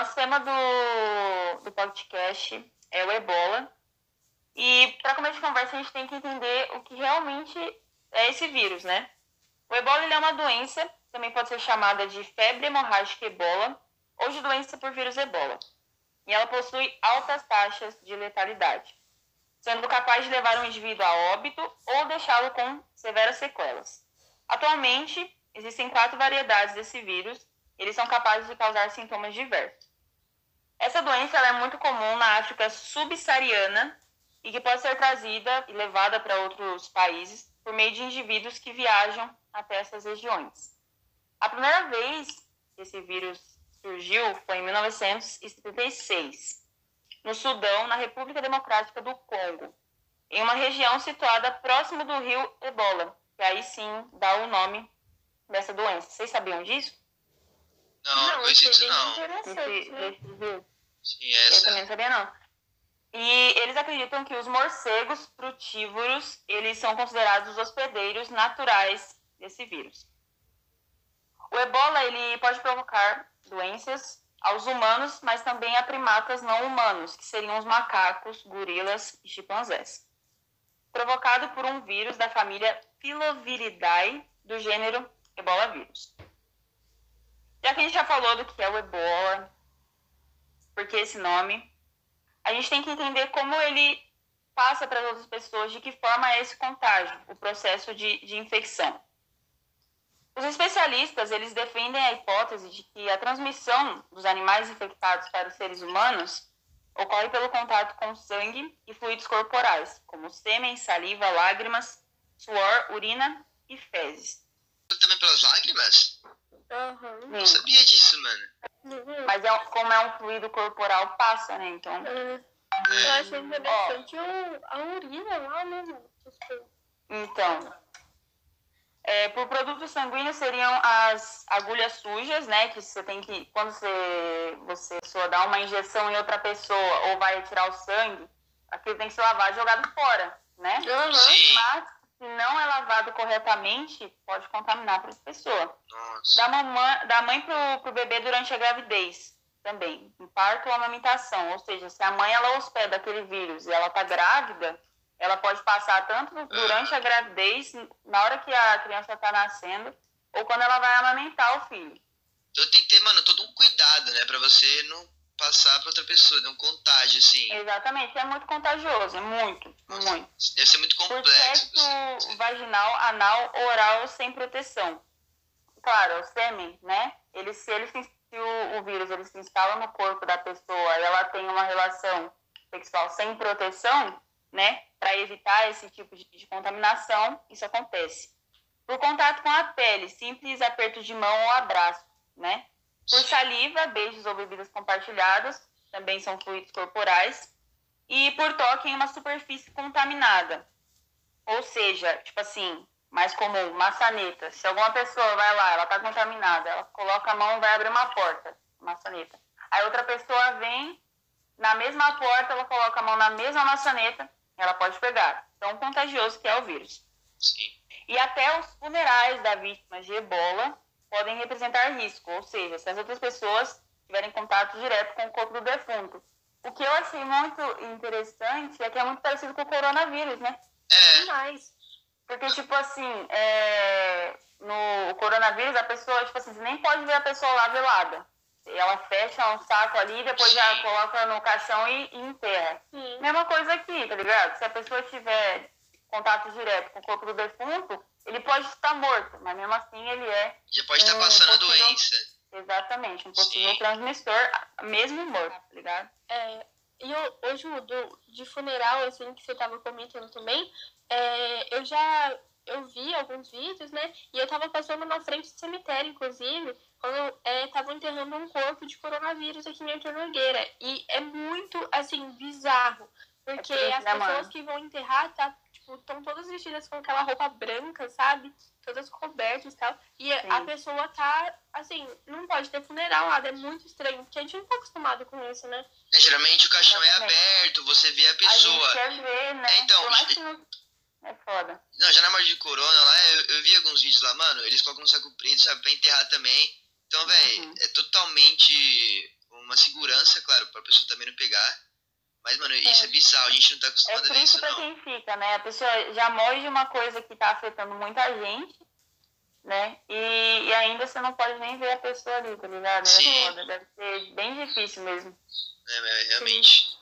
nosso tema do, do podcast é o ebola. E para começar a conversa, a gente tem que entender o que realmente é esse vírus, né? O ebola é uma doença, também pode ser chamada de febre hemorrágica ebola ou de doença por vírus ebola. E ela possui altas taxas de letalidade, sendo capaz de levar um indivíduo a óbito ou deixá-lo com severas sequelas. Atualmente, existem quatro variedades desse vírus, eles são capazes de causar sintomas diversos. Essa doença é muito comum na África subsaariana e que pode ser trazida e levada para outros países por meio de indivíduos que viajam até essas regiões. A primeira vez que esse vírus surgiu foi em 1976, no Sudão, na República Democrática do Congo, em uma região situada próximo do rio Ebola, que aí sim dá o nome dessa doença. Vocês sabiam disso? Não, não, não conheço não. Desse vírus? Sim, essa. Eu também não sabia não. E eles acreditam que os morcegos frutívoros, eles são considerados os hospedeiros naturais desse vírus. O ebola, ele pode provocar doenças aos humanos, mas também a primatas não humanos, que seriam os macacos, gorilas e chimpanzés. Provocado por um vírus da família Filoviridae, do gênero ebola vírus. Já que a gente já falou do que é o ebola, por que esse nome, a gente tem que entender como ele passa para as outras pessoas, de que forma é esse contágio, o processo de, de infecção. Os especialistas, eles defendem a hipótese de que a transmissão dos animais infectados para os seres humanos ocorre pelo contato com sangue e fluidos corporais, como sêmen, saliva, lágrimas, suor, urina e fezes. Também pelas lágrimas? Uhum. Não sabia disso, mano. Uhum. Mas é, como é um fluido corporal, passa, né? Então, É. Eu achei interessante o, a urina lá, né, mano? Tipo, Então, é, por produtos sanguíneos seriam as agulhas sujas, né? Que você tem que, quando você, você só dá uma injeção em outra pessoa ou vai tirar o sangue, aquilo tem que ser lavado e jogado fora, né? Uhum. Sim. Mas, não é lavado corretamente, pode contaminar para a pessoa. Nossa. Da, mamã, da mãe pro, pro bebê durante a gravidez também, em parto ou amamentação. Ou seja, se a mãe ela hospeda aquele vírus e ela tá grávida, ela pode passar tanto durante a gravidez, na hora que a criança tá nascendo, ou quando ela vai amamentar o filho. Então tem que ter, mano, todo um cuidado, né? Pra você não passar pra outra pessoa, não contágio, assim. Exatamente, é muito contagioso, é muito, Nossa, muito. Deve ser muito Por complexo. sexo Você... vaginal, anal, oral sem proteção. Claro, o sêmen, né? Ele, se ele se o, o vírus ele se instala no corpo da pessoa e ela tem uma relação sexual sem proteção, né? Para evitar esse tipo de, de contaminação, isso acontece. Por contato com a pele, simples aperto de mão ou abraço, né? Saliva, beijos ou bebidas compartilhadas, também são fluidos corporais. E por toque em uma superfície contaminada. Ou seja, tipo assim, mais comum, maçaneta. Se alguma pessoa vai lá, ela tá contaminada, ela coloca a mão vai abrir uma porta, maçaneta. Aí outra pessoa vem, na mesma porta, ela coloca a mão na mesma maçaneta, ela pode pegar. Tão contagioso que é o vírus. Sim. E até os funerais da vítima de ebola podem representar risco, ou seja, se as outras pessoas tiverem contato direto com o corpo do defunto. O que eu achei muito interessante é que é muito parecido com o coronavírus, né? É, demais. Porque, tipo assim, é, no coronavírus, a pessoa, tipo assim, você nem pode ver a pessoa lá velada. Ela fecha um saco ali, depois já coloca no caixão e, e enterra. Sim. Mesma coisa aqui, tá ligado? Se a pessoa tiver contato direto com o corpo do defunto, ele pode estar morto, mas mesmo assim ele é já pode estar É, passando a possível. doença. exatamente um possível Sim. transmissor, mesmo morto, tá ligado? É, e Ju, do, de funeral, assim, que você tava comentando também, é, eu já eu vi alguns vídeos, né? E eu tava passando na frente do cemitério, inclusive, quando estavam enterrando um corpo de coronavírus aqui em Arthur Nogueira. E é muito, assim, bizarro. Porque triste, as né, pessoas mano? que vão enterrar, tá, tipo, estão todas vestidas com aquela roupa branca, sabe? Todas cobertas e tal. E a Sim. pessoa tá, assim, não pode ter funeral lá. É muito estranho, porque a gente não tá acostumado com isso, né? É, geralmente o caixão é aberto, você vê a A gente pessoa. quer ver, né? É, então. É foda. Não, já na morte de corona lá, eu, eu vi alguns vídeos lá, mano, eles colocam um saco preto, sabe, pra enterrar também. Então, velho, Uhum. é totalmente uma segurança, claro, pra pessoa também não pegar. Mas, mano, isso é bizarro, a gente não tá É acostumado a ver triste isso, pra não. quem fica, né? A pessoa já morre de uma coisa que tá afetando muita gente, né? E, e ainda você não pode nem ver a pessoa ali, tá ligado? É Sim. Deve ser bem difícil mesmo. É, mas realmente.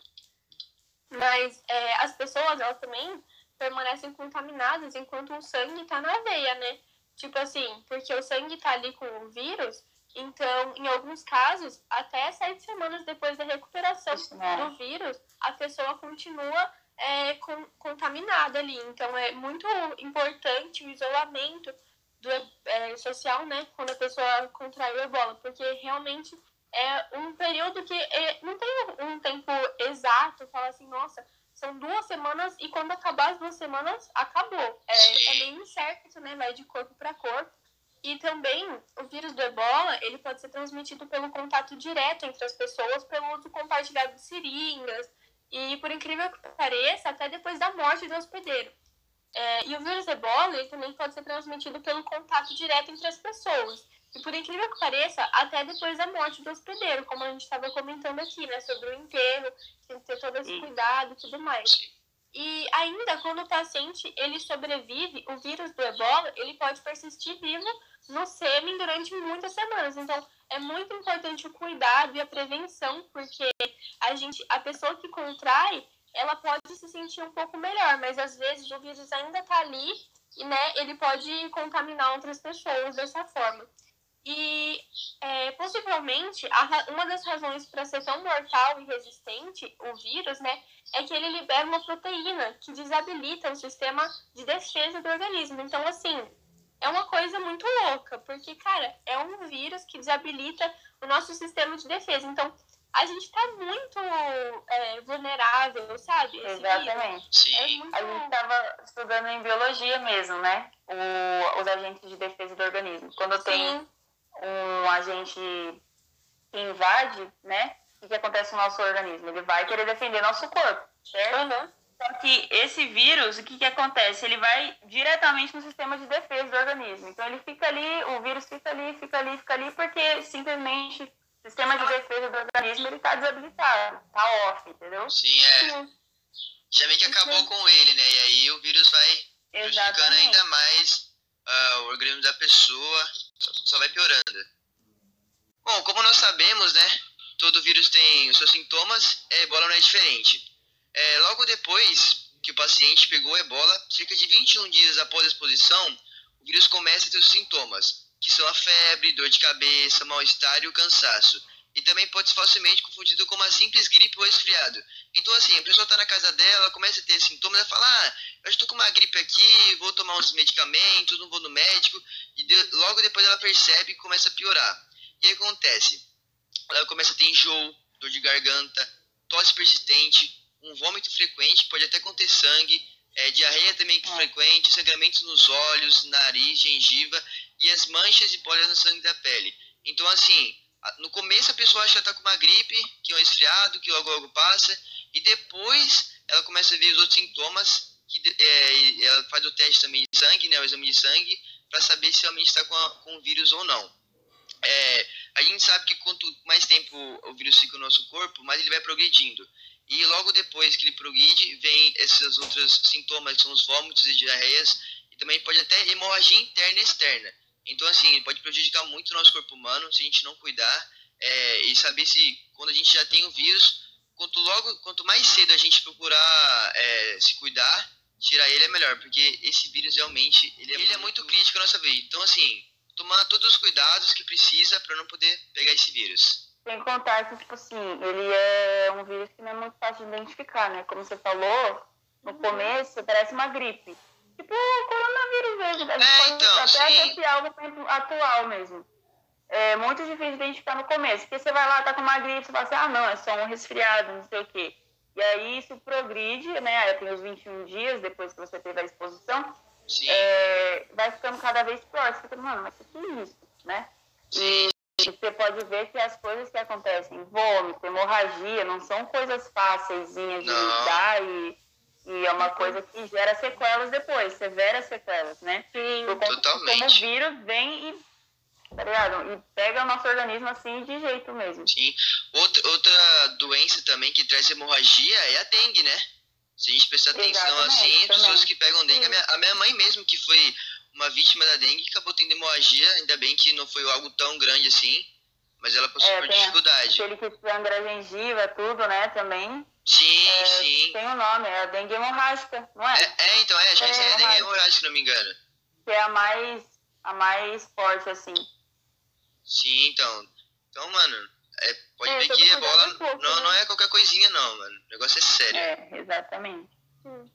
Mas é, as pessoas, elas também permanecem contaminadas enquanto o sangue tá na veia, né? Tipo assim, porque o sangue tá ali com o vírus, então, em alguns casos, até sete semanas depois da recuperação É. do vírus, a pessoa continua é, com- contaminada ali. Então, é muito importante o isolamento do, é, social, né? Quando a pessoa contrai o ebola, porque realmente é um período que é, não tem um tempo exato, fala assim, nossa, são duas semanas e quando acabar as duas semanas, acabou. É, é bem incerto, né? Vai de corpo para corpo. E também o vírus do ebola, ele pode ser transmitido pelo contato direto entre as pessoas, pelo uso compartilhado de seringas. E por incrível que pareça, até depois da morte do hospedeiro. É, e o vírus do ebola, ele também pode ser transmitido pelo contato direto entre as pessoas. E por incrível que pareça, até depois da morte do hospedeiro, como a gente estava comentando aqui, né? Sobre o enterro, tem que ter todo esse Sim. cuidado e tudo mais. E ainda quando o paciente ele sobrevive, o vírus do ebola, ele pode persistir vivo no sêmen durante muitas semanas. Então, é muito importante o cuidado e a prevenção, porque a gente, a pessoa que contrai, ela pode se sentir um pouco melhor, mas às vezes o vírus ainda tá ali e, né, ele pode contaminar outras pessoas dessa forma. E é, possivelmente uma das razões para ser tão mortal e resistente o vírus, né, é que ele libera uma proteína que desabilita o sistema de defesa do organismo. Então, assim, é uma coisa muito louca, porque, cara, é um vírus que desabilita o nosso sistema de defesa. Então, a gente tá muito é, vulnerável, sabe? Esse vírus. Exatamente. É Sim. muito. A gente estava estudando em biologia mesmo, né? O- os agentes de defesa do organismo. Quando tem um agente que invade, né? O que, que acontece no nosso organismo? Ele vai querer defender nosso corpo, certo? aham, Só que esse vírus, o que, que acontece? Ele vai diretamente no sistema de defesa do organismo. Então ele fica ali, o vírus fica ali, fica ali, fica ali, porque simplesmente o sistema de defesa do organismo ele tá desabilitado, tá off, entendeu? Sim, é. sim. Já meio que acabou com ele, né? E aí o vírus vai prejudicando Exatamente. ainda mais ah, o organismo da pessoa, só, só vai piorando. Bom, como nós sabemos, né? Todo vírus tem os seus sintomas, a ebola não é diferente. É, logo depois que o paciente pegou a ebola, cerca de 21 dias após a exposição, o vírus começa a ter os sintomas, que são a febre, dor de cabeça, mal-estar e o cansaço. E também pode ser facilmente confundido com uma simples gripe ou resfriado. Então, assim, a pessoa está na casa dela, começa a ter sintomas, ela fala: Ah, eu estou com uma gripe aqui, vou tomar uns medicamentos, não vou no médico. E de- logo depois ela percebe e começa a piorar. E aí acontece: ela começa a ter enjoo, dor de garganta, tosse persistente, um vômito frequente, pode até conter sangue, é, diarreia também É. frequente, sangramentos nos olhos, nariz, gengiva e as manchas e bolhas no sangue da pele. Então, assim, no começo a pessoa acha que está com uma gripe, que é um resfriado, que logo logo passa, e depois ela começa a ver os outros sintomas, que é, ela faz o teste também de sangue, né, o exame de sangue, para saber se realmente está com, a- com o vírus ou não. É, a gente sabe que quanto mais tempo o vírus fica no nosso corpo, mais ele vai progredindo. E logo depois que ele progride, vem esses outros sintomas, que são os vômitos e diarreias, e também pode até hemorragia interna e externa. Então, assim, ele pode prejudicar muito o nosso corpo humano se a gente não cuidar é, e saber se, quando a gente já tem o vírus, quanto, logo, quanto mais cedo a gente procurar é, se cuidar, tirar ele é melhor, porque esse vírus realmente ele é, ele é muito crítico à nossa vida. Então, assim, tomar todos os cuidados que precisa para não poder pegar esse vírus. Sem contar que, tipo assim, ele é um vírus que não é muito fácil de identificar, né? Como você falou, no começo parece uma gripe. Tipo o coronavírus mesmo. É, pode então, até sim. associar momento atual mesmo. É muito difícil de identificar no começo. Porque você vai lá, tá com uma gripe, você fala assim, ah, não, é só um resfriado, não sei o quê. E aí isso progride, né? Aí tem os 21 dias depois que você teve a exposição, é, vai ficando cada vez pior. Você fica, mano, mas o que é isso, né? sim, E você pode ver que as coisas que acontecem, vômito, hemorragia, não são coisas fáceis de lidar e, e é uma coisa que gera sequelas depois, severas sequelas, né? Sim. Totalmente. Como o vírus vem e tá ligado? E pega o nosso organismo assim de jeito mesmo. Sim. Outra, outra doença também que traz hemorragia é a dengue, né? Se a gente prestar atenção Exatamente, assim, também. pessoas que pegam dengue, a minha, a minha mãe mesmo, que foi uma vítima da dengue, acabou tendo hemorragia, ainda bem que não foi algo tão grande assim, mas ela passou É, por dificuldade. Aquele que sangra a gengiva, tudo, né, também. Sim, É, sim. Tem o nome, é a dengue hemorrágica, não é? É, é, então, é, acho que É, é a dengue hemorrágica, se não me engano. Que é a mais, a mais forte, assim. Sim, então. Então, mano, é, pode É, ver que ebola é pouco, não, né? não é qualquer coisinha, não, mano. O negócio é sério. É, exatamente. Hum.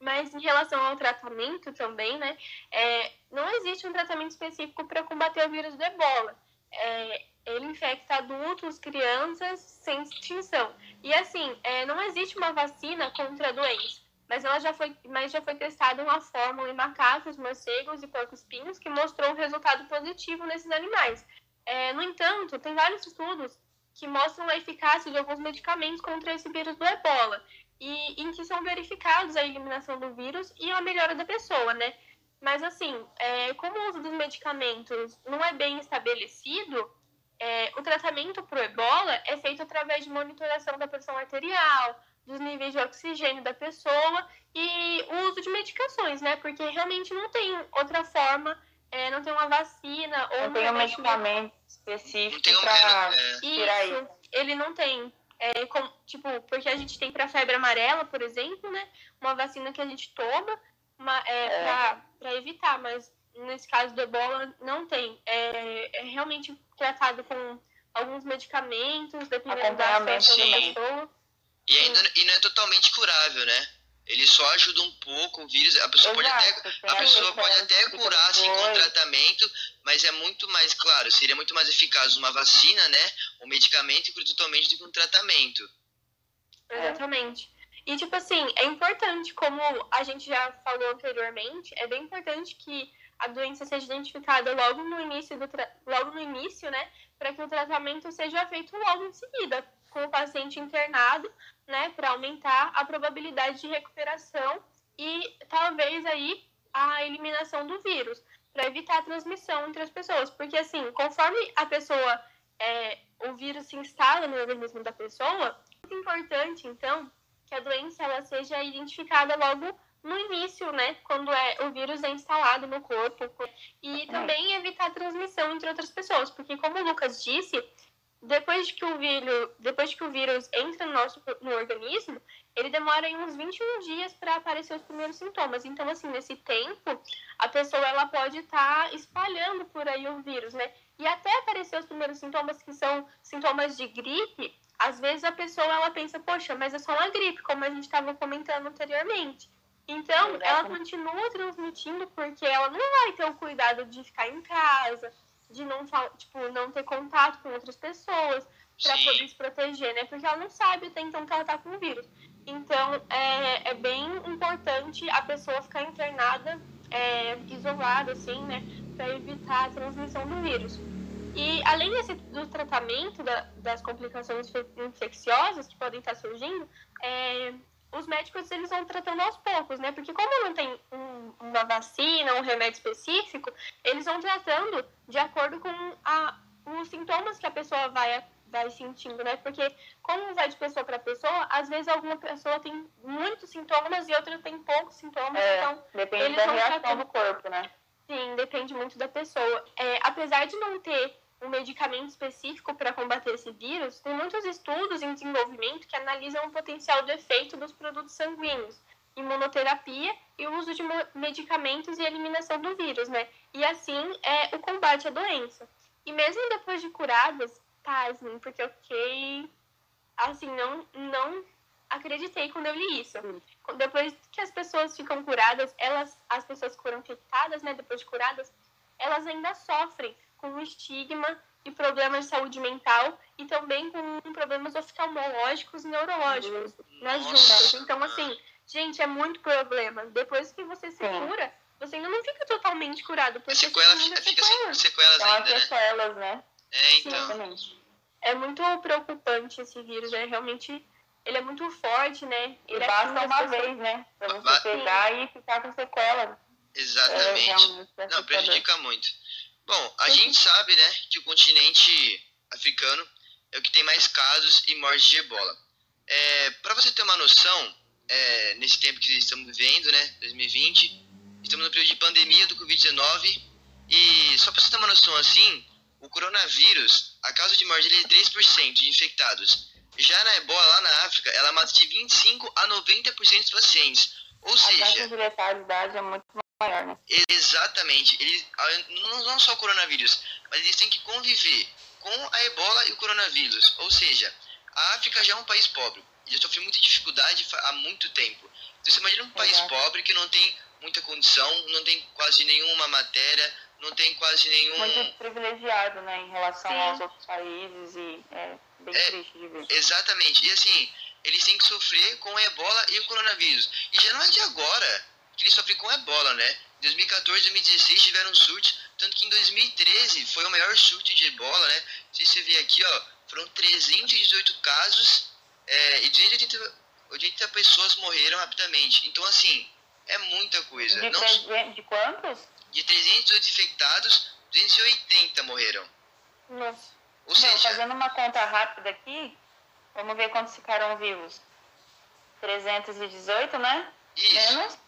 Mas em relação ao tratamento também, né? é, não existe um tratamento específico para combater o vírus do ebola. É, ele infecta adultos, crianças, sem distinção. E assim, é, não existe uma vacina contra a doença. Mas ela já foi, mas já foi testada uma fórmula em macacos, morcegos e porcos-espinhos que mostrou um resultado positivo nesses animais. É, no entanto, tem vários estudos que mostram a eficácia de alguns medicamentos contra esse vírus do ebola e em que são verificados a eliminação do vírus e a melhora da pessoa, né? Mas assim, é, como o uso dos medicamentos não é bem estabelecido, é, o tratamento para o ebola é feito através de monitoração da pressão arterial, dos níveis de oxigênio da pessoa e o uso de medicações, né? Porque realmente não tem outra forma, é, não tem uma vacina ou Não tem um medicamento Não específico. É, tirar isso, ele não tem. É, com- tipo, porque a gente tem para febre amarela, por exemplo, né? Uma vacina que a gente toma uma, é, É. Pra, pra evitar, mas nesse caso do ebola não tem. É, é realmente tratado com alguns medicamentos, dependendo da situação da pessoa. e, ainda, e não é totalmente curável, né? Ele só ajuda um pouco o vírus. A pessoa pode até Exato, A pessoa pode até que curar assim, com tratamento, mas é muito mais, claro, seria muito mais eficaz uma vacina, né? Um medicamento totalmente do que um tratamento. É. Exatamente. E, tipo assim, é importante, como a gente já falou anteriormente, é bem importante que a doença seja identificada logo no início, do tra- logo no início, né? Para que o tratamento seja feito logo em seguida, com o paciente internado, né? Para aumentar a probabilidade de recuperação e talvez aí a eliminação do vírus, para evitar a transmissão entre as pessoas. Porque, assim, conforme a pessoa, é, o vírus se instala no organismo da pessoa, é muito importante, então, que a doença ela seja identificada logo no início, né? Quando é, o vírus é instalado no corpo. E também evitar a transmissão entre outras pessoas. Porque, como o Lucas disse, depois que o vírus, depois que o vírus entra no nosso no organismo, ele demora aí uns 21 dias para aparecer os primeiros sintomas. Então, assim, nesse tempo, a pessoa ela pode estar espalhando por aí o vírus, né? E até aparecer os primeiros sintomas, que são sintomas de gripe, às vezes a pessoa ela pensa, poxa, mas é só uma gripe, como a gente estava comentando anteriormente. Então, ela Exatamente. continua transmitindo porque ela não vai ter o cuidado de ficar em casa, de não, tipo, não ter contato com outras pessoas para poder se proteger, né? Porque ela não sabe até então que ela tá com o vírus. Então, é, é bem importante a pessoa ficar internada, é, isolada, assim, né? Para evitar a transmissão do vírus. E além desse, do tratamento da- das complicações infe- infecciosas que podem estar surgindo, é, os médicos eles vão tratando aos poucos, né? Porque como não tem um- uma vacina, um remédio específico, eles vão tratando de acordo com a, os sintomas que a pessoa vai, vai sentindo, né? Porque como vai de pessoa para pessoa, às vezes alguma pessoa tem muitos sintomas e outra tem poucos sintomas, É, então depende eles da vão reação tratando- do corpo, né? Sim, depende muito da pessoa. É, apesar de não ter um medicamento específico para combater esse vírus, tem muitos estudos em desenvolvimento que analisam o potencial do efeito dos produtos sanguíneos, imunoterapia e o uso de medicamentos e eliminação do vírus, né? E assim é o combate à doença. E mesmo depois de curadas, pasmem, porque eu fiquei assim, não, não acreditei quando eu li isso. Depois que as pessoas ficam curadas, elas, as pessoas que foram infectadas, né, depois de curadas, elas ainda sofrem com o estigma e problemas de saúde mental e também com problemas oftalmológicos e neurológicos nas Nossa. juntas. Então, assim, gente, é muito problema. Depois que você se Sim. cura, você ainda não fica totalmente curado, A porque sequela fica, fica sem sequelas. sequelas as ainda, né? sequelas, né? É, então. Exatamente. É muito preocupante esse vírus, é realmente... Ele é muito forte, né? E Ele basta atinge as uma pessoas- vez, né? Pra você Ba- pegar e ficar com sequelas. É, Exatamente. realmente Não, prejudica muito. Bom, a gente sabe, né, que o continente africano é o que tem mais casos e mortes de ebola. É, Para você ter uma noção, é, nesse tempo que estamos vivendo, né, 2020, estamos no período de pandemia do Covid-19 e só para você ter uma noção assim, o coronavírus, a causa de morte dele é 3% de infectados. Já na ebola, lá na África, ela mata de 25 a 90% dos pacientes. Ou A seja, taxa de letalidade é muito maior, né? Exatamente. Eles, não, só o coronavírus, mas eles têm que conviver com a ebola e o coronavírus. Ou seja, a África já é um país pobre. Já sofre muita dificuldade há muito tempo. Então você imagina um país Exato. pobre que não tem muita condição, não tem quase nenhuma matéria, não tem quase nenhum. Muito privilegiado, né, em relação Sim. aos outros países e é bem É. triste de ver. Exatamente. E assim, eles têm que sofrer com a ebola e o coronavírus. E já não é de agora que eles sofrem com ebola, né? Em 2014 2016 tiveram surtos, tanto que em 2013 foi o maior surto de ebola, né? Se você ver aqui, ó, foram 318 casos é, e 280 80 pessoas morreram rapidamente. Então, assim, é muita coisa. De, Não, de quantos? de 318 infectados, 280 morreram. Nossa. Ou Não, seja, fazendo uma conta rápida aqui, vamos ver quantos ficaram vivos. 318, né? isso. Menos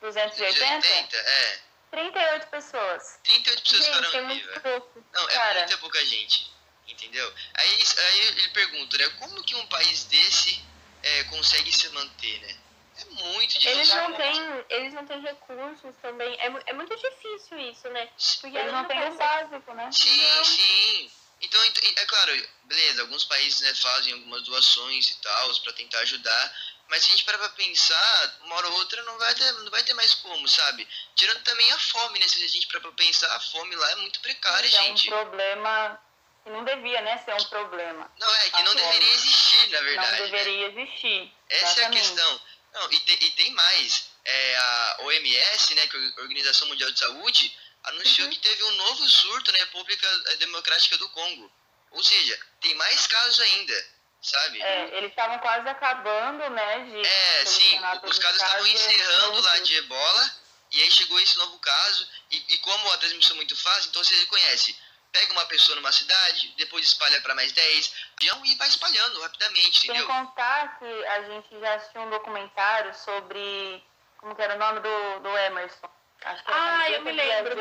280? 280, é. 38 pessoas. 38 pessoas Gente, é ficaram muito pouco. Não, é Cara. muita pouca gente. Entendeu? Aí, aí ele pergunta, né? Como que um país desse é, consegue se manter, né? É muito difícil. Eles não têm, eles não têm recursos também. É, é muito difícil isso, né? Porque Eles não têm o básico, né? Sim, Não. sim. Então, ent- é claro, beleza, alguns países né, fazem algumas doações e tal para tentar ajudar, mas se a gente parar pra pensar, uma hora ou outra não vai ter, não vai ter mais como, sabe? Tirando também a fome, né? Se a gente parar pra pensar, a fome lá é muito precária, Isso é um gente. problema que não devia, né, ser um problema. Não, é que não fome. deveria existir, na verdade. não né? deveria existir. Essa é a questão. Não, e, tem, e tem mais. É, a OMS, né, que é a Organização Mundial de Saúde, anunciou Uhum. que teve um novo surto na República eh, Democrática do Congo. Ou seja, tem mais casos ainda, sabe? É, eles estavam quase acabando, né, de É, sim, os casos estavam encerrando lá de ebola, e aí chegou esse novo caso, e, e como a transmissão é muito fácil, então você reconhece, pega uma pessoa numa cidade, depois espalha para mais 10, avião, e vai espalhando rapidamente, Sem entendeu? contar que a gente já assistiu um documentário sobre. Como que era o nome do, do Emerson? Acho que era Ah, eu me lembro,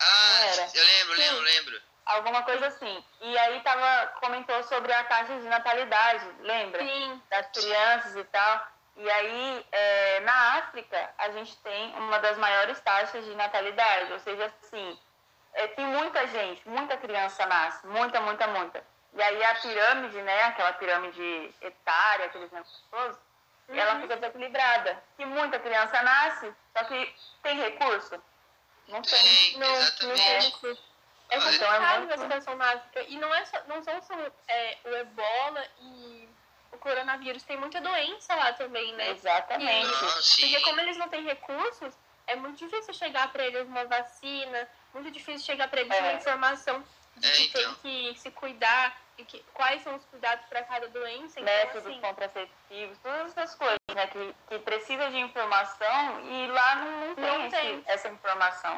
Ah, eu lembro, Sim. lembro, lembro. Alguma coisa assim. E aí tava, comentou sobre a taxa de natalidade, lembra? Sim. Das crianças e tal. E aí, é, na África, a gente tem uma das maiores taxas de natalidade. Ou seja, assim, é, tem muita gente, muita criança nasce, muita, muita, muita. E aí a pirâmide, né, aquela pirâmide etária, aqueles negócios todos, ela Uhum. fica desequilibrada. E muita criança nasce, só que tem recurso? Não tem. Tem, Não, não tem recurso. É então é complicado muito- a situação na África. E não, é só, não são só é, o ebola e o coronavírus. Tem muita doença lá também, né? Exatamente. Sim. Porque como eles não têm recursos, é muito difícil chegar para eles uma vacina, muito difícil chegar para eles É. uma informação de É, que então. tem que se cuidar e que, quais são os cuidados para cada doença. Então, métodos assim, contraceptivos, todas essas coisas, né? Que, que precisa de informação e lá não, não tem, tem. essa informação.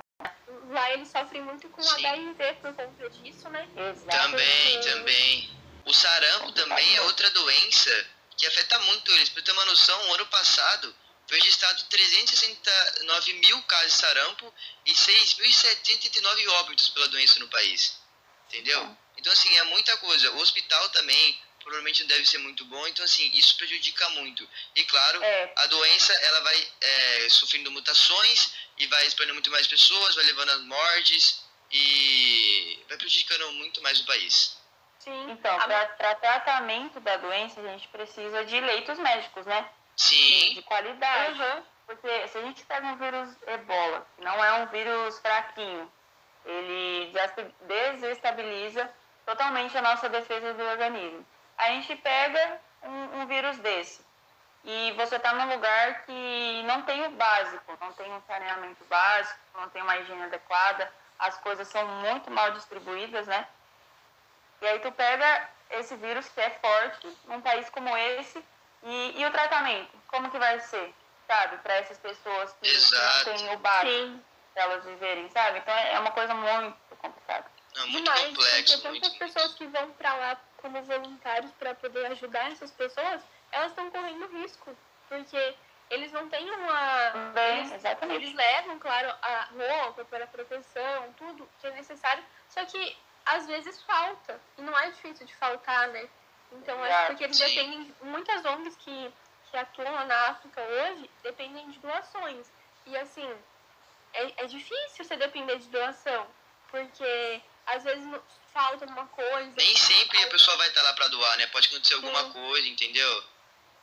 Lá eles sofrem muito com Sim. HIV por conta disso, né? Exato. Também, porque- também. O sarampo também é outra doença que afeta muito eles. Pra ter uma noção, o ano passado foi registrado 369 mil casos de sarampo e 6.789 óbitos pela doença no país. Entendeu? Então, assim, é muita coisa. O hospital também provavelmente não deve ser muito bom. Então, assim, isso prejudica muito. E, claro, É, a doença ela vai é, sofrendo mutações e vai espalhando muito mais pessoas, vai levando a mortes e vai prejudicando muito mais o país. Sim. então, para tratamento da doença, a gente precisa de leitos médicos, né? De, Sim, de qualidade. Uhum. Porque se a gente pega um vírus ebola, que não é um vírus fraquinho, ele desesta- desestabiliza totalmente a nossa defesa do organismo. A gente pega um, um vírus desse e você está num lugar que não tem o básico, não tem um saneamento básico, não tem uma higiene adequada, as coisas são muito mal distribuídas, né? E aí tu pega esse vírus que é forte num país como esse e, e o tratamento, como que vai ser, sabe, para essas pessoas que, Exato. não têm o básico. Para elas viverem, sabe? Então é uma coisa muito complicada. Não, muito Demais, complexo. porque Muito... tantas pessoas que vão pra lá como voluntários para poder ajudar essas pessoas, elas estão correndo risco, porque eles não têm uma. Também, Eles, exatamente. eles levam, claro, a roupa para proteção, tudo que é necessário, só que às vezes falta, e não é difícil de faltar, né? Então, acho Exato, porque eles dependem, muitas ONGs que, que atuam lá na África hoje dependem de doações. E assim, é, é difícil você depender de doação, porque às vezes falta alguma coisa. Nem sempre a pessoa vai estar lá pra doar, né? Pode acontecer alguma Sim. coisa, entendeu?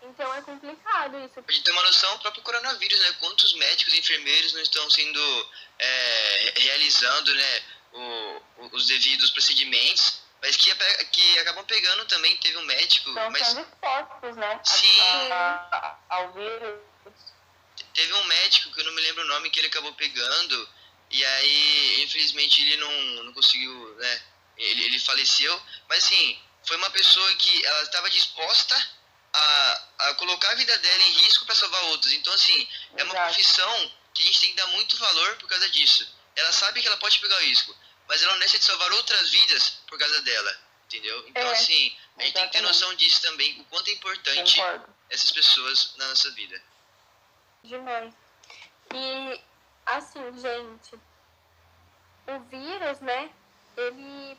Então é complicado isso. Pra gente ter uma noção, o próprio coronavírus, né? Quantos médicos e enfermeiros não estão sendo é, realizando, né? o- os devidos procedimentos, mas que, que acabam pegando também. Teve um médico, Estão mas sendo expostos, né? a- Sim. a- a- ao vírus. teve um médico que eu não me lembro o nome que ele acabou pegando e aí infelizmente ele não, não conseguiu né ele, ele faleceu mas assim foi uma pessoa que ela estava disposta a, a colocar a vida dela em risco para salvar outros então assim é uma Exato. profissão que a gente tem que dar muito valor por causa disso ela sabe que ela pode pegar o risco mas ela não deixa de salvar outras vidas por causa dela entendeu então É, assim a gente tem que ter exatamente. noção disso também o quanto é importante Concordo. essas pessoas na nossa vida Demais. E, assim, gente, o vírus, né, ele,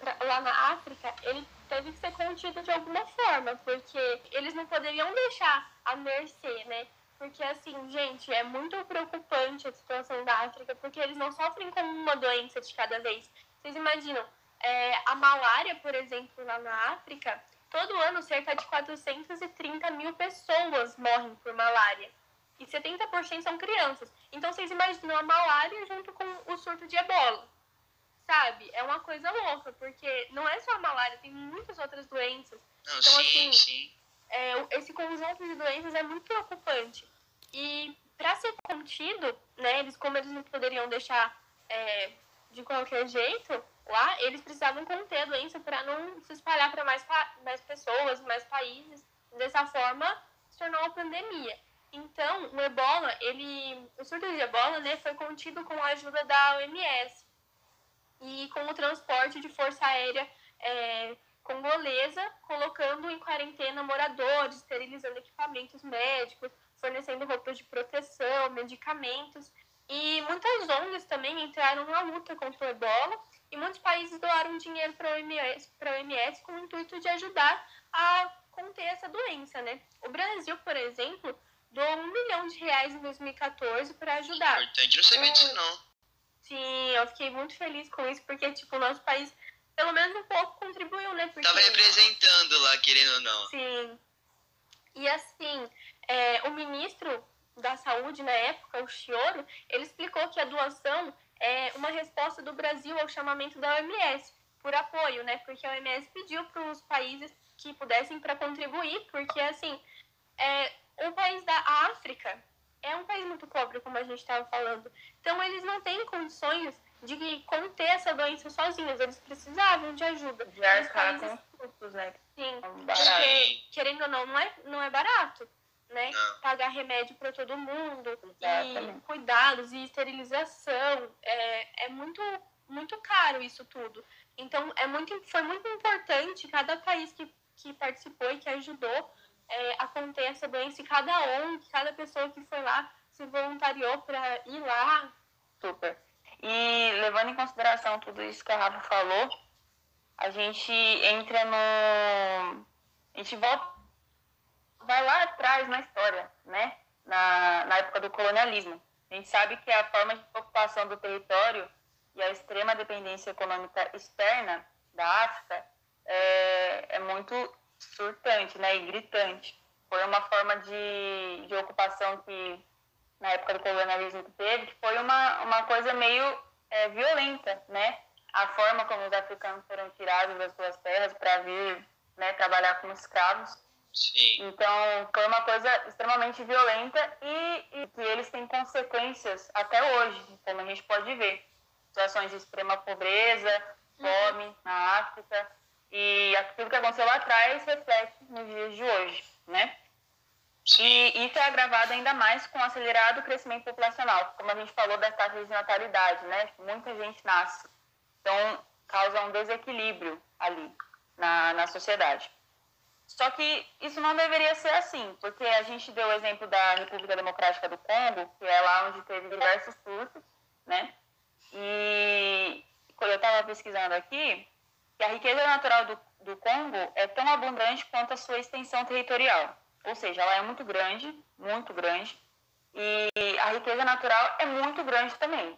pra- lá na África, ele teve que ser contido de alguma forma, porque eles não poderiam deixar a mercê, né? Porque, assim, gente, é muito preocupante a situação da África, porque eles não sofrem com uma doença de cada vez. Vocês imaginam, é, a malária, por exemplo, lá na África, todo ano cerca de 430 mil pessoas morrem por malária. E 70% são crianças. Então vocês imaginam a malária junto com o surto de ebola. Sabe? É uma coisa louca, porque não é só a malária, tem muitas outras doenças. não Então, sim assim, sim É, esse conjunto de doenças é muito preocupante. E para ser contido, né, eles como eles não poderiam deixar é, de qualquer jeito lá, eles precisavam conter a doença para não se espalhar para mais, mais pessoas, mais países. Dessa forma, se tornou uma pandemia. Então, o ebola, ele, o surto de ebola, né, foi contido com a ajuda da OMS e com o transporte de força aérea é, congolesa, colocando em quarentena moradores, esterilizando equipamentos médicos, fornecendo roupas de proteção, medicamentos. E muitas ONGs também entraram na luta contra o ebola e muitos países doaram dinheiro para a OMS, OMS com o intuito de ajudar a conter essa doença, né? O Brasil, por exemplo, doou um milhão de reais em 2014 para ajudar. Importante, não sabia disso não. Sim, eu fiquei muito feliz com isso, porque, tipo, o nosso país, pelo menos um pouco, contribuiu, né? Porque, Tava representando lá, querendo ou não. Sim. E, assim, é, o ministro da Saúde, na época, o Chioro, ele explicou que a doação é uma resposta do Brasil ao chamamento da OMS, por apoio, né? Porque a OMS pediu para os países que pudessem para contribuir, porque, assim, é, o país da África é um país muito pobre, como a gente estava falando. Então, eles não têm condições de conter essa doença sozinhos, eles precisavam de ajuda. De arcar países- com os custos, né? Sim, baratos. porque, querendo ou não, não é, não é barato, né? Não. Pagar remédio para todo mundo, e cuidados, e esterilização, é, é muito, muito caro isso tudo. Então, é muito, foi muito importante cada país que, que participou e que ajudou é, a conter essa doença, e cada ONG, cada pessoa que foi lá se voluntariou para ir lá. Super. E levando em consideração tudo isso que a Rafa falou, a gente entra no. A gente volta. Vai lá atrás na história, né? Na, na época do colonialismo. A gente sabe que a forma de ocupação do território e a extrema dependência econômica externa da África é, é muito surtante né? e gritante. Foi uma forma de, de ocupação que na época do colonialismo que teve, que foi uma, uma coisa meio é, violenta, né? A forma como os africanos foram tirados das suas terras para vir né, trabalhar como escravos. Sim. Então, foi uma coisa extremamente violenta e, e que eles têm consequências até hoje, como a gente pode ver. Situações de extrema pobreza, fome na África. E aquilo que aconteceu lá atrás reflete nos dias de hoje, né? E isso é agravado ainda mais com o acelerado crescimento populacional, como a gente falou das taxas de natalidade, né? Muita gente nasce. Então, causa um desequilíbrio ali na, na sociedade. Só que isso não deveria ser assim, porque a gente deu o exemplo da República Democrática do Congo, que é lá onde teve diversos surtos, né? E eu estava pesquisando aqui, que a riqueza natural do, do Congo é tão abundante quanto a sua extensão territorial. Ou seja, ela é muito grande, muito grande, e a riqueza natural é muito grande também.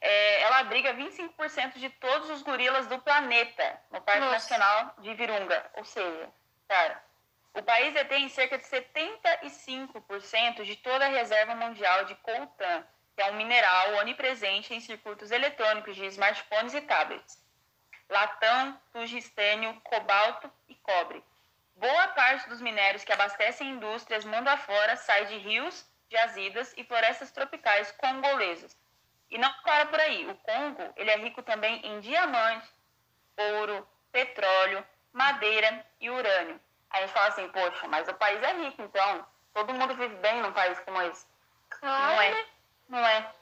É, ela abriga 25% de todos os gorilas do planeta no Parque Nossa. Nacional de Virunga. Ou seja, cara, o país detém cerca de 75% de toda a reserva mundial de coltan, que é um mineral onipresente em circuitos eletrônicos de smartphones e tablets. Latão, tungstênio, cobalto e cobre. Boa parte dos minérios que abastecem indústrias mundo afora sai de rios, jazidas e florestas tropicais congolesas. E não para por aí. O Congo ele é rico também em diamantes, ouro, petróleo, madeira e urânio. Aí a gente fala assim, poxa, mas o país é rico, então todo mundo vive bem num país como esse. Claro. Não é não é.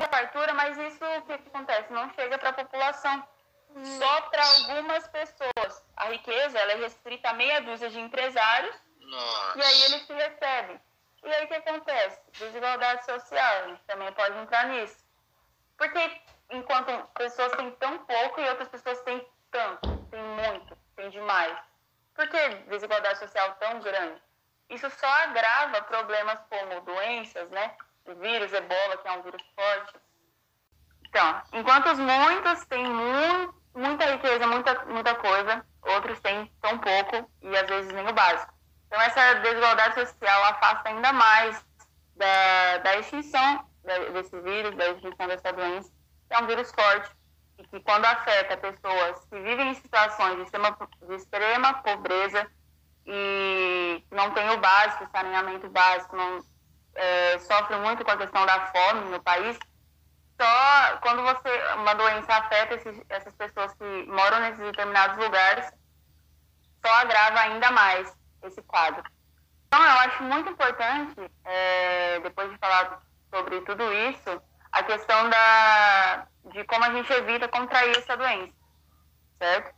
Tem fartura, mas isso o que, que acontece? Não chega para a população. Hum. Só para algumas pessoas. A riqueza ela é restrita a meia dúzia de empresários Nossa. e aí eles se recebem. E aí o que acontece? Desigualdade social, a gente também pode entrar nisso. Porque enquanto pessoas têm tão pouco e outras pessoas têm tanto, têm muito, têm demais. Por que desigualdade social tão grande? Isso só agrava problemas como doenças, né? Vírus, ebola, que é um vírus forte. Então, enquanto os muitos têm muita riqueza, muita, muita coisa, outros têm tão pouco e às vezes nem o básico. Então, essa desigualdade social afasta ainda mais da, da extinção desse vírus, da extinção dessa doença, que é um vírus forte e que, quando afeta pessoas que vivem em situações de extrema, de extrema pobreza e não tem o básico, saneamento básico, não, é, sofre muito com a questão da fome no país, só quando você uma doença afeta esses, essas pessoas que moram nesses determinados lugares, só agrava ainda mais esse quadro. Então, eu acho muito importante, é, depois de falar sobre tudo isso, a questão da, de como a gente evita contrair essa doença, certo?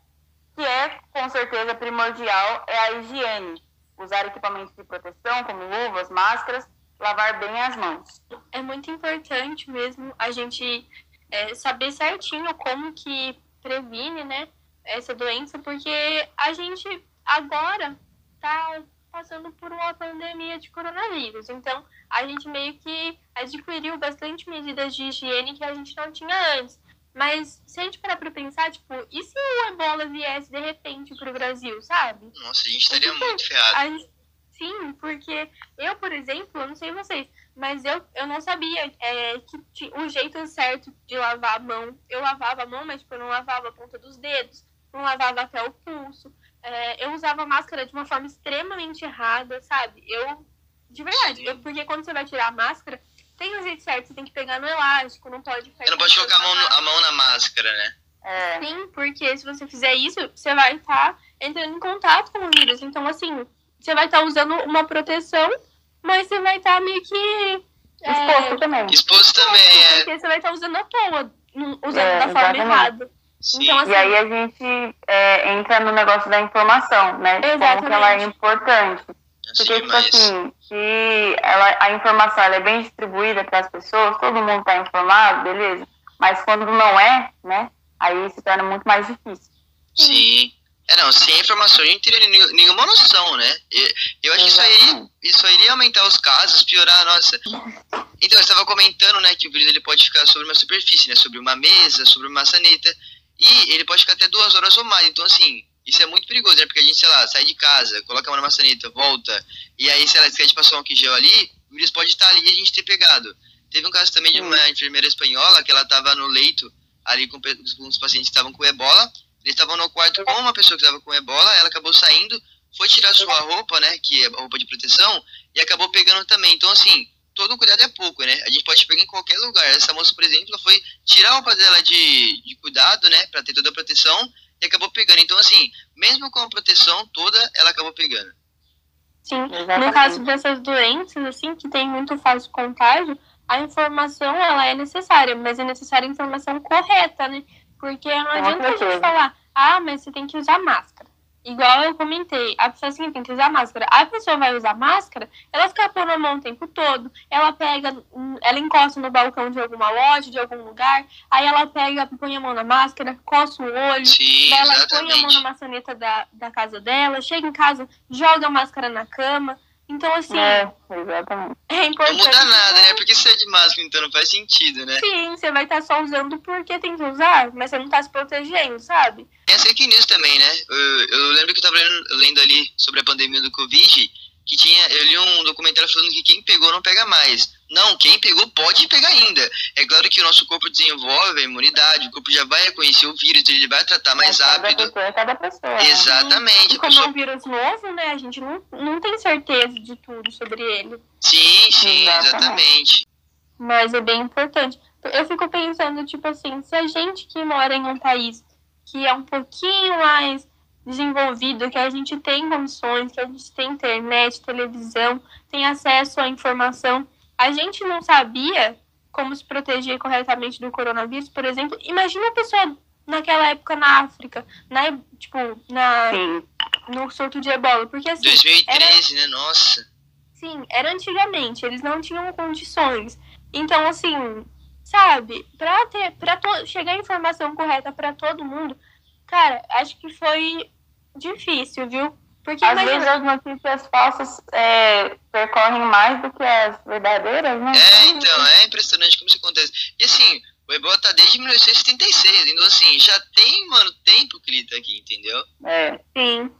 Que é, com certeza, primordial é a higiene. Usar equipamentos de proteção, como luvas, máscaras, lavar bem as mãos. É muito importante mesmo a gente é, saber certinho como que previne, né, essa doença, porque a gente agora tá passando por uma pandemia de coronavírus. Então, a gente meio que adquiriu bastante medidas de higiene que a gente não tinha antes. Mas se a gente parar pra pensar, tipo, e se o ebola viesse de repente pro Brasil, sabe? Nossa, a gente estaria muito ferrado. Sim, porque eu, por exemplo, eu não sei vocês, mas eu, eu não sabia é, que o jeito certo de lavar a mão. Eu lavava a mão, mas tipo, eu não lavava a ponta dos dedos, não lavava até o pulso. É, eu usava máscara de uma forma extremamente errada, sabe? Eu, de verdade, eu, porque quando você vai tirar a máscara, tem um jeito certo, você tem que pegar no elástico, não pode Você não pode colocar a mão, a mão na máscara, né? É. Sim, porque se você fizer isso, você vai estar tá entrando em contato com o vírus. Então, assim, você vai estar tá usando uma proteção, mas você vai estar tá meio que. Exposto é, também. Exposto também, é. Porque você vai estar tá usando à toa, usando é, da forma errada. Sim. Então, assim, e aí a gente é, entra no negócio da informação, né? Exatamente. Como que ela é importante. Porque, tipo mas... assim, se ela, a informação ela é bem distribuída para as pessoas, todo mundo está informado, beleza. Mas quando não é, né? Aí se torna muito mais difícil. Sim. É, não, sem informação a gente teria nenhuma noção, né? Eu acho que isso iria, isso iria aumentar os casos, piorar a nossa. Então, eu estava comentando, né, que o vírus ele pode ficar sobre uma superfície, né? Sobre uma mesa, sobre uma maçaneta. E ele pode ficar até duas horas ou mais. Então, assim, isso é muito perigoso, né? Porque a gente, sei lá, sai de casa, coloca a mão na maçaneta, volta. E aí, sei lá, se a gente passou um álcool gel ali, o vírus pode estar ali e a gente ter pegado. Teve um caso também de uma enfermeira espanhola que ela estava no leito ali com, com os pacientes que estavam com ebola eles estavam no quarto com uma pessoa que estava com ebola, ela acabou saindo, foi tirar sua roupa, né, que é a roupa de proteção, e acabou pegando também. Então, assim, todo cuidado é pouco, né? A gente pode pegar em qualquer lugar. Essa moça, por exemplo, foi tirar a roupa dela de, de cuidado, né, para ter toda a proteção, e acabou pegando. Então, assim, mesmo com a proteção toda, ela acabou pegando. Sim, no caso dessas doenças, assim, que tem muito fácil contágio, a informação, ela é necessária, mas é necessária a informação correta, né? Porque não adianta a gente falar, ah, mas você tem que usar máscara. Igual eu comentei, a pessoa assim, tem que usar máscara. A pessoa vai usar máscara, ela fica pondo a mão o tempo todo, ela pega, ela encosta no balcão de alguma loja, de algum lugar, aí ela pega, põe a mão na máscara, coça o olho, Sim, ela põe a mão na maçaneta da, da casa dela, chega em casa, joga a máscara na cama. Então, assim, É, exatamente. é Não importante. muda nada, né? Porque você é de máscara, então não faz sentido, né? Sim, você vai estar só usando porque tem que usar, mas você não tá se protegendo, sabe? Tem as fake news também, né? Eu, eu lembro que eu tava lendo, lendo ali sobre a pandemia do Covid, que tinha, eu li um documentário falando que quem pegou não pega mais. Não, quem pegou pode pegar ainda. É claro que o nosso corpo desenvolve a imunidade, o corpo já vai reconhecer o vírus, ele vai tratar mais É cada rápido. pessoa é cada pessoa. Exatamente. E como é pessoa... um vírus novo, né, a gente não, não tem certeza de tudo sobre ele. Sim, sim, Exatamente. exatamente. Mas é bem importante. Eu fico pensando, tipo assim, se a gente que mora em um país que é um pouquinho mais desenvolvido, que a gente tem condições, que a gente tem internet, televisão, tem acesso à informação, a gente não sabia como se proteger corretamente do coronavírus, por exemplo. Imagina a pessoa naquela época na África, na, tipo, na, Sim, no surto de ebola, porque assim, 2013, né? Nossa. Sim, era antigamente, eles não tinham condições. Então, assim, sabe, pra, ter, pra to- chegar a informação correta pra todo mundo, cara, acho que foi difícil, viu? Porque às imagina, vezes as notícias falsas é, percorrem mais do que as verdadeiras, né? É, então, é impressionante como isso acontece. E assim, o Ebola tá desde 1976, então assim, já tem, mano, tempo que ele tá aqui, entendeu? É, sim.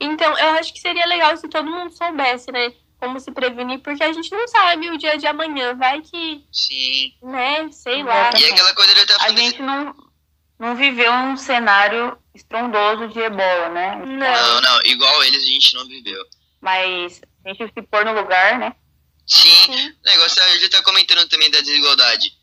Então, eu acho que seria legal se todo mundo soubesse, né? Como se prevenir, porque a gente não sabe o dia de amanhã. Vai que, Sim. né, sei lá. E aquela coisa ele tá a falando. gente não, não viveu um cenário estrondoso de ebola, né? Não. Não, não, igual eles a gente não viveu. Mas a gente se pôr no lugar, né? Sim, Sim. o negócio, ele tá comentando também da desigualdade.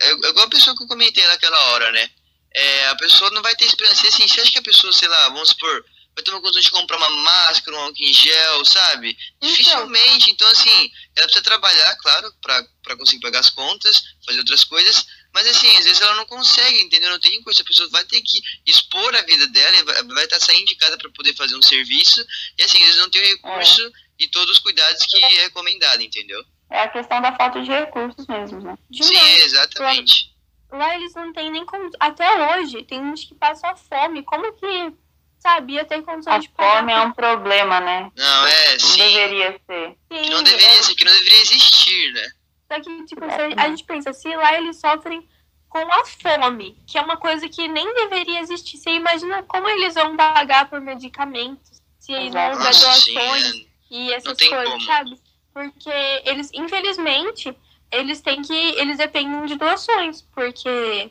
É é igual a pessoa que eu comentei naquela hora, né? É, a pessoa não vai ter esperança. Assim, você acha que a pessoa, sei lá, vamos supor, vai ter uma condição de comprar uma máscara, um álcool em gel, sabe? Dificilmente. Então, assim, ela precisa trabalhar, claro, pra, pra conseguir pagar as contas, fazer outras coisas. Mas, assim, às vezes ela não consegue, entendeu? Não tem coisa. A pessoa vai ter que expor a vida dela e vai, vai estar saindo de casa pra poder fazer um serviço. E, assim, eles não têm o recurso e todos os cuidados que é recomendado, entendeu? É a questão da falta de recursos mesmo, né? Demais. Sim, exatamente. Lá eles não têm nem como. Até hoje, tem gente que passa fome. Como que sabia ter condições A de pagar? fome é um problema, né? Não, é, Não sim. deveria ser. Sim, Que não deveria é- ser, que não deveria existir, né? Só que, tipo, se a gente pensa, se lá eles sofrem com a fome, que é uma coisa que nem deveria existir. Você imagina como eles vão pagar por medicamentos, se não houver Nossa, sim, doações é. e essas coisas, como. sabe? Porque eles, infelizmente, eles têm que. Eles dependem de doações, porque.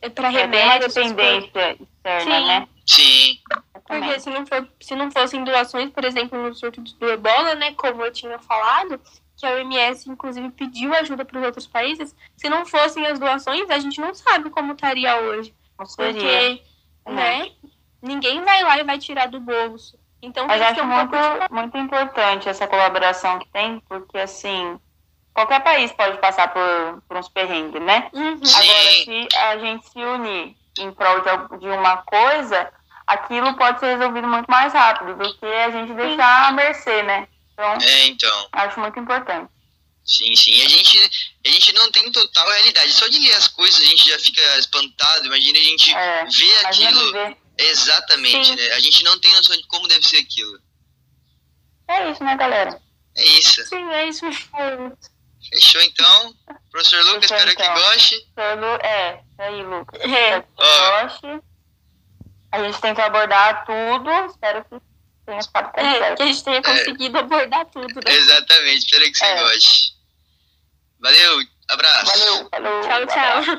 É pra É essas coisas. dependência externa, Sim. né? Sim, Porque se não, for, se não fossem doações, por exemplo, no surto do ebola, né, como eu tinha falado, que a OMS inclusive pediu ajuda para os outros países, se não fossem as doações, a gente não sabe como estaria hoje. Não seria. Porque, né, ninguém vai lá e vai tirar do bolso. Então Mas acho um muito, pouco muito importante essa colaboração que tem, porque assim, qualquer país pode passar por, por uns perrengues, né? Uhum. Sim. Agora, se a gente se unir em prol de, uma coisa, aquilo pode ser resolvido muito mais rápido do que a gente deixar à mercê, né? Então, é, então. acho muito importante. Sim, sim. A gente, a gente não tem total realidade. Só de ler as coisas a gente já fica espantado. Imagina a gente É, ver aquilo. viver. Exatamente, né? A gente não tem noção de como deve ser aquilo. É isso, né, galera? É isso. Sim, é isso mesmo. Fechou então? Professor Lucas, Fechou, espero então. que goste. É, isso aí, Lucas. É, Espero que Ó. goste. A gente tenta abordar tudo. Espero que tenha ficado é, completo. que a gente tenha conseguido abordar tudo, né? Exatamente, espero que você É. goste. Valeu, abraço. Valeu, falou. Tchau, tchau.